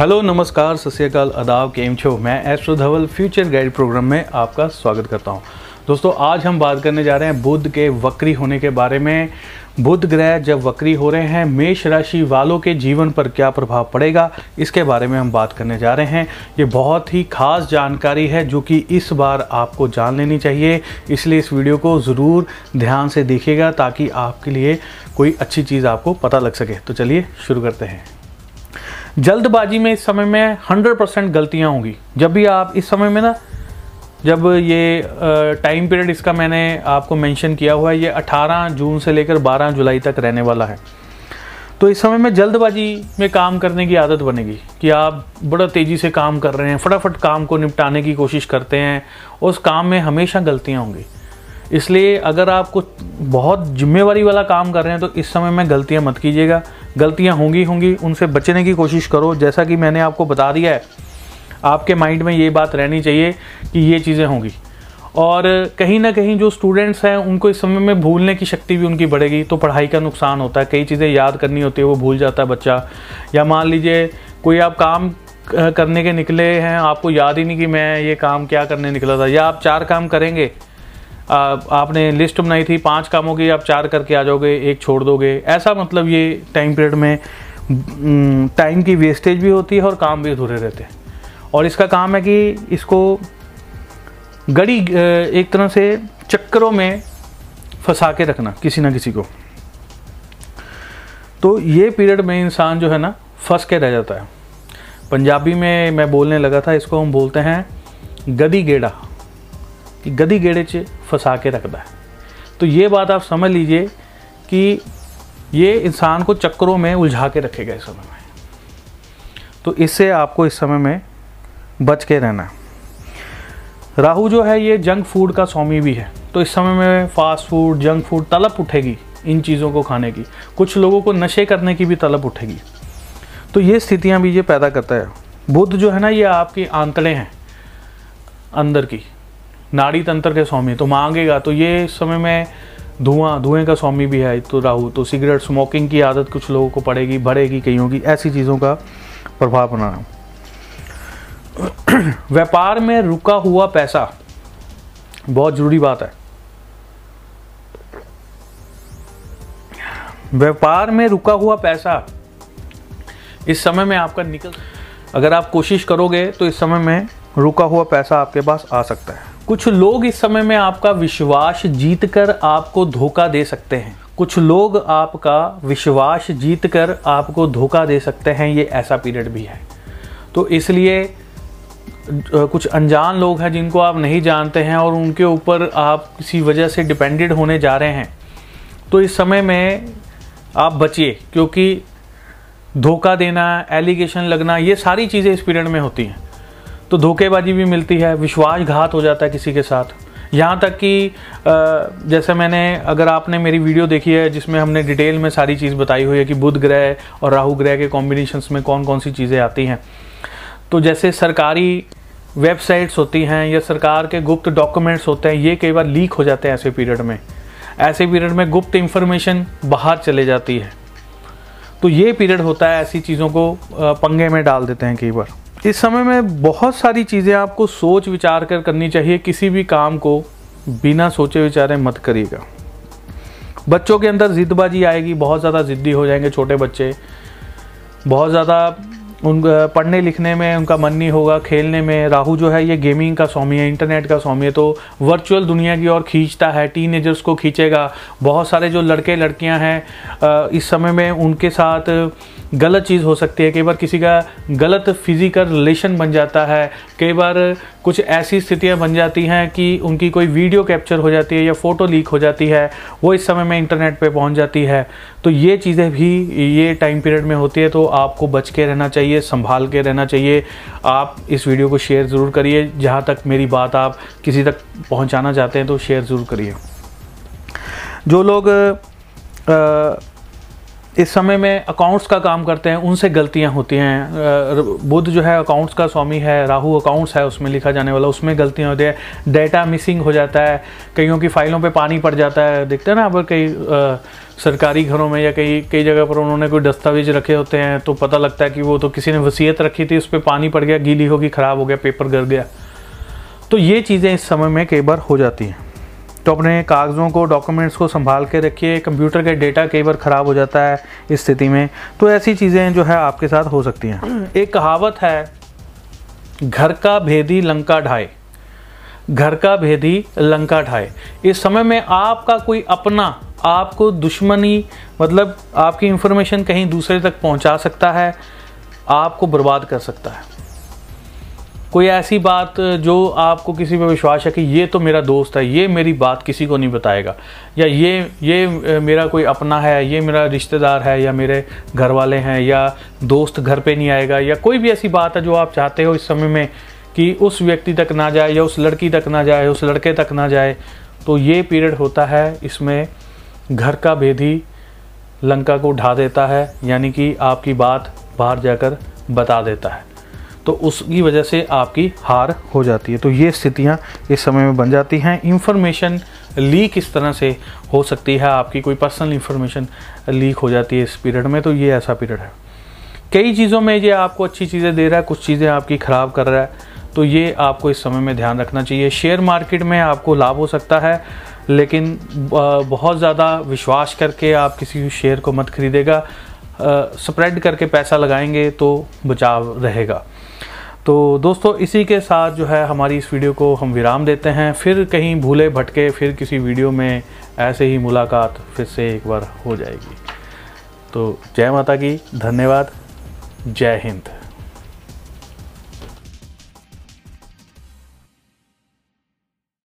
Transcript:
Hello, नमस्कार, सत आदाब, केम छो? मैं astro Dhaval future guide program में आपका स्वागत करता हूँ। दोस्तों, आज हम बात करने जा रहे हैं बुध के वक्री होने के बारे में। बुध ग्रह जब वक्री हो रहे हैं, मेष राशि वालों के जीवन पर क्या प्रभाव पड़ेगा, इसके बारे में हम बात करने जा रहे हैं। ये बहुत ही खास जानकारी है जो कि इस बार आपको जान लेनी चाहिए, इसलिए इस वीडियो को ज़रूर ध्यान से देखिएगा ताकि आपके लिए कोई अच्छी चीज़ आपको पता लग सके। तो चलिए, शुरू करते हैं। जल्दबाजी में इस समय में 100 परसेंट गलतियाँ होंगी। जब भी आप इस समय में ना, जब ये टाइम पीरियड इसका मैंने आपको मेंशन किया हुआ है, ये 18 जून से लेकर 12 जुलाई तक रहने वाला है। तो इस समय में जल्दबाजी में काम करने की आदत बनेगी कि आप बड़ा तेज़ी से काम कर रहे हैं, फटाफट काम को निपटाने की कोशिश करते हैं, उस काम में हमेशा गलतियाँ होंगी। इसलिए अगर आप कुछ बहुत जिम्मेवारी वाला काम कर रहे हैं तो इस समय में गलतियाँ मत कीजिएगा। गलतियाँ होंगी होंगी, उनसे बचने की कोशिश करो। जैसा कि मैंने आपको बता दिया है, आपके माइंड में ये बात रहनी चाहिए कि ये चीज़ें होंगी। और कहीं ना कहीं जो स्टूडेंट्स हैं, उनको इस समय में भूलने की शक्ति भी उनकी बढ़ेगी तो पढ़ाई का नुकसान होता है। कई चीज़ें याद करनी होती है, वो भूल जाता है बच्चा। या मान लीजिए, कोई आप काम करने के निकले हैं, आपको याद ही नहीं कि मैं ये काम क्या करने निकला था। या आप चार काम करेंगे आपने लिस्ट बनाई थी पाँच कामों की, आप चार करके आ जाओगे, एक छोड़ दोगे। ऐसा मतलब ये टाइम पीरियड में टाइम की वेस्टेज भी होती है और काम भी अधूरे रहते हैं। और इसका काम है कि इसको गड़ी एक तरह से चक्करों में फंसा के रखना, किसी ना किसी को। तो ये पीरियड में इंसान जो है ना, फंस के रह जाता है। पंजाबी में मैं बोलने लगा था, इसको हम बोलते हैं गदी गेड़ा। कि गदी गेड़े च फंसा के रखता है। तो ये बात आप समझ लीजिए कि ये इंसान को चक्करों में उलझा के रखेगा इस समय में। तो इससे आपको इस समय में बच के रहना है। राहु जो है, ये जंक फ़ूड का स्वामी भी है। तो इस समय में फास्ट फ़ूड जंक फ़ूड तलब उठेगी इन चीज़ों को खाने की। कुछ लोगों को नशे करने की भी तलब उठेगी। तो ये स्थितियाँ भी ये पैदा करता है। बुद्ध जो है ना, ये आपकी आंतड़े हैं अंदर की। नाड़ी तंत्र के स्वामी तो मांगेगा। तो ये समय में धुआँ, धुएँ का स्वामी भी है तो राहु तो सिगरेट, स्मोकिंग की आदत कुछ लोगों को पड़ेगी, बढ़ेगी कईयों की, ऐसी चीज़ों का प्रभाव बनाना। व्यापार में रुका हुआ पैसा, बहुत ज़रूरी बात है। व्यापार में रुका हुआ पैसा, इस समय में आपका निकल, अगर आप कोशिश करोगे तो इस समय में रुका हुआ पैसा आपके पास आ सकता है। कुछ लोग इस समय में आपका विश्वास जीत कर आपको धोखा दे सकते हैं। कुछ लोग आपका विश्वास जीत कर आपको धोखा दे सकते हैं, ये ऐसा पीरियड भी है। तो इसलिए कुछ अनजान लोग हैं जिनको आप नहीं जानते हैं और उनके ऊपर आप किसी वजह से डिपेंडेड होने जा रहे हैं। तो इस समय में आप बचिए, क्योंकि धोखा देना, एलिगेशन लगना, ये सारी चीज़ें इस पीरियड में होती हैं। तो धोखेबाजी भी मिलती है, विश्वासघात हो जाता है किसी के साथ। यहाँ तक कि जैसे मैंने, अगर आपने मेरी वीडियो देखी है जिसमें हमने डिटेल में सारी चीज़ बताई हुई है कि बुध ग्रह और राहु ग्रह के कॉम्बिनेशंस में कौन कौन सी चीज़ें आती हैं। तो जैसे सरकारी वेबसाइट्स होती हैं या सरकार के गुप्त डॉक्यूमेंट्स होते हैं, ये कई बार लीक हो जाते हैं ऐसे पीरियड में। ऐसे पीरियड में गुप्त इन्फॉर्मेशन बाहर चले जाती है। तो ये पीरियड होता है ऐसी चीज़ों को पंगे में डाल देते हैं कई बार। इस समय में बहुत सारी चीज़ें आपको सोच विचार कर करनी चाहिए, किसी भी काम को बिना सोचे विचारे मत करिएगा। बच्चों के अंदर जिद्दबाजी आएगी, बहुत ज़्यादा ज़िद्दी हो जाएँगे छोटे बच्चे। बहुत ज़्यादा उन पढ़ने लिखने में उनका मन नहीं होगा, खेलने में। राहु जो है, ये गेमिंग का स्वामी है इंटरनेट का स्वामी है तो वर्चुअल दुनिया की ओर खींचता है टीनेजर्स को खींचेगा। बहुत सारे जो लड़के लड़कियाँ हैं इस समय में उनके साथ गलत चीज़ हो सकती है। कई बार किसी का गलत फ़िज़िकल रिलेशन बन जाता है। कई बार कुछ ऐसी स्थितियाँ बन जाती हैं कि उनकी कोई वीडियो कैप्चर हो जाती है या फ़ोटो लीक हो जाती है, वो इस समय में इंटरनेट पे पहुँच जाती है। तो ये चीज़ें भी ये टाइम पीरियड में होती है तो आपको बच के रहना चाहिए, संभाल के रहना चाहिए। आप इस वीडियो को शेयर ज़रूर करिए। जहाँ तक मेरी बात आप किसी तक पहुँचाना चाहते हैं तो शेयर ज़रूर करिए। जो लोग इस समय में अकाउंट्स का काम करते हैं, उनसे गलतियाँ होती हैं। बुध जो है अकाउंट्स का स्वामी है, राहु अकाउंट्स है, उसमें लिखा जाने वाला, उसमें गलतियाँ होती है। डेटा मिसिंग हो जाता है, कईयों की फाइलों पे पानी पड़ जाता है। देखते हैं ना अब कई सरकारी घरों में या कई कई जगह पर उन्होंने कोई दस्तावेज़ रखे होते हैं तो पता लगता है कि वो तो किसी ने वसीयत रखी थी, उस पर पानी पड़ गया, गीली होगी, ख़राब हो गया, पेपर गर गया। तो ये चीज़ें इस समय में कई बार हो जाती हैं। तो अपने कागज़ों को डॉक्यूमेंट्स को संभाल के रखिए। कंप्यूटर का डेटा कई बार ख़राब हो जाता है इस स्थिति में। तो ऐसी चीज़ें जो है आपके साथ हो सकती हैं। एक कहावत है, घर का भेदी लंका ढाए। घर का भेदी लंका ढाए। इस समय में आपका कोई अपना, आपको दुश्मनी मतलब आपकी इंफॉर्मेशन कहीं दूसरे तक पहुँचा सकता है, आपको बर्बाद कर सकता है। कोई ऐसी बात जो आपको किसी पे विश्वास है कि ये तो मेरा दोस्त है, ये मेरी बात किसी को नहीं बताएगा। या ये ये मेरा कोई अपना है, ये मेरा रिश्तेदार है, या मेरे घर वाले हैं, या दोस्त घर पे नहीं आएगा, या कोई भी ऐसी बात है जो आप चाहते हो इस समय में कि उस व्यक्ति तक ना जाए, या उस लड़की तक ना जाए, उस लड़के तक ना जाए तो ये पीरियड होता है, इसमें घर का भेदी लंका को ढा देता है, यानी कि आपकी बात बाहर जाकर बता देता है। तो उसकी वजह से आपकी हार हो जाती है। तो ये स्थितियाँ इस समय में बन जाती हैं। इंफॉर्मेशन लीक इस तरह से हो सकती है। आपकी कोई पर्सनल इंफॉर्मेशन लीक हो जाती है इस पीरियड में तो ये ऐसा पीरियड है। कई चीज़ों में ये आपको अच्छी चीज़ें दे रहा है, कुछ चीज़ें आपकी ख़राब कर रहा है तो ये आपको इस समय में ध्यान रखना चाहिए। शेयर मार्केट में आपको लाभ हो सकता है, लेकिन बहुत ज़्यादा विश्वास करके आप किसी शेयर को मत खरीदेगा। स्प्रेड करके पैसा लगाएँगे तो बचाव रहेगा। तो दोस्तों, इसी के साथ जो है हमारी इस वीडियो को हम विराम देते हैं। फिर कहीं भूले भटके, फिर किसी वीडियो में ऐसे ही मुलाकात फिर से एक बार हो जाएगी। तो जय माता की, धन्यवाद। जय हिंद।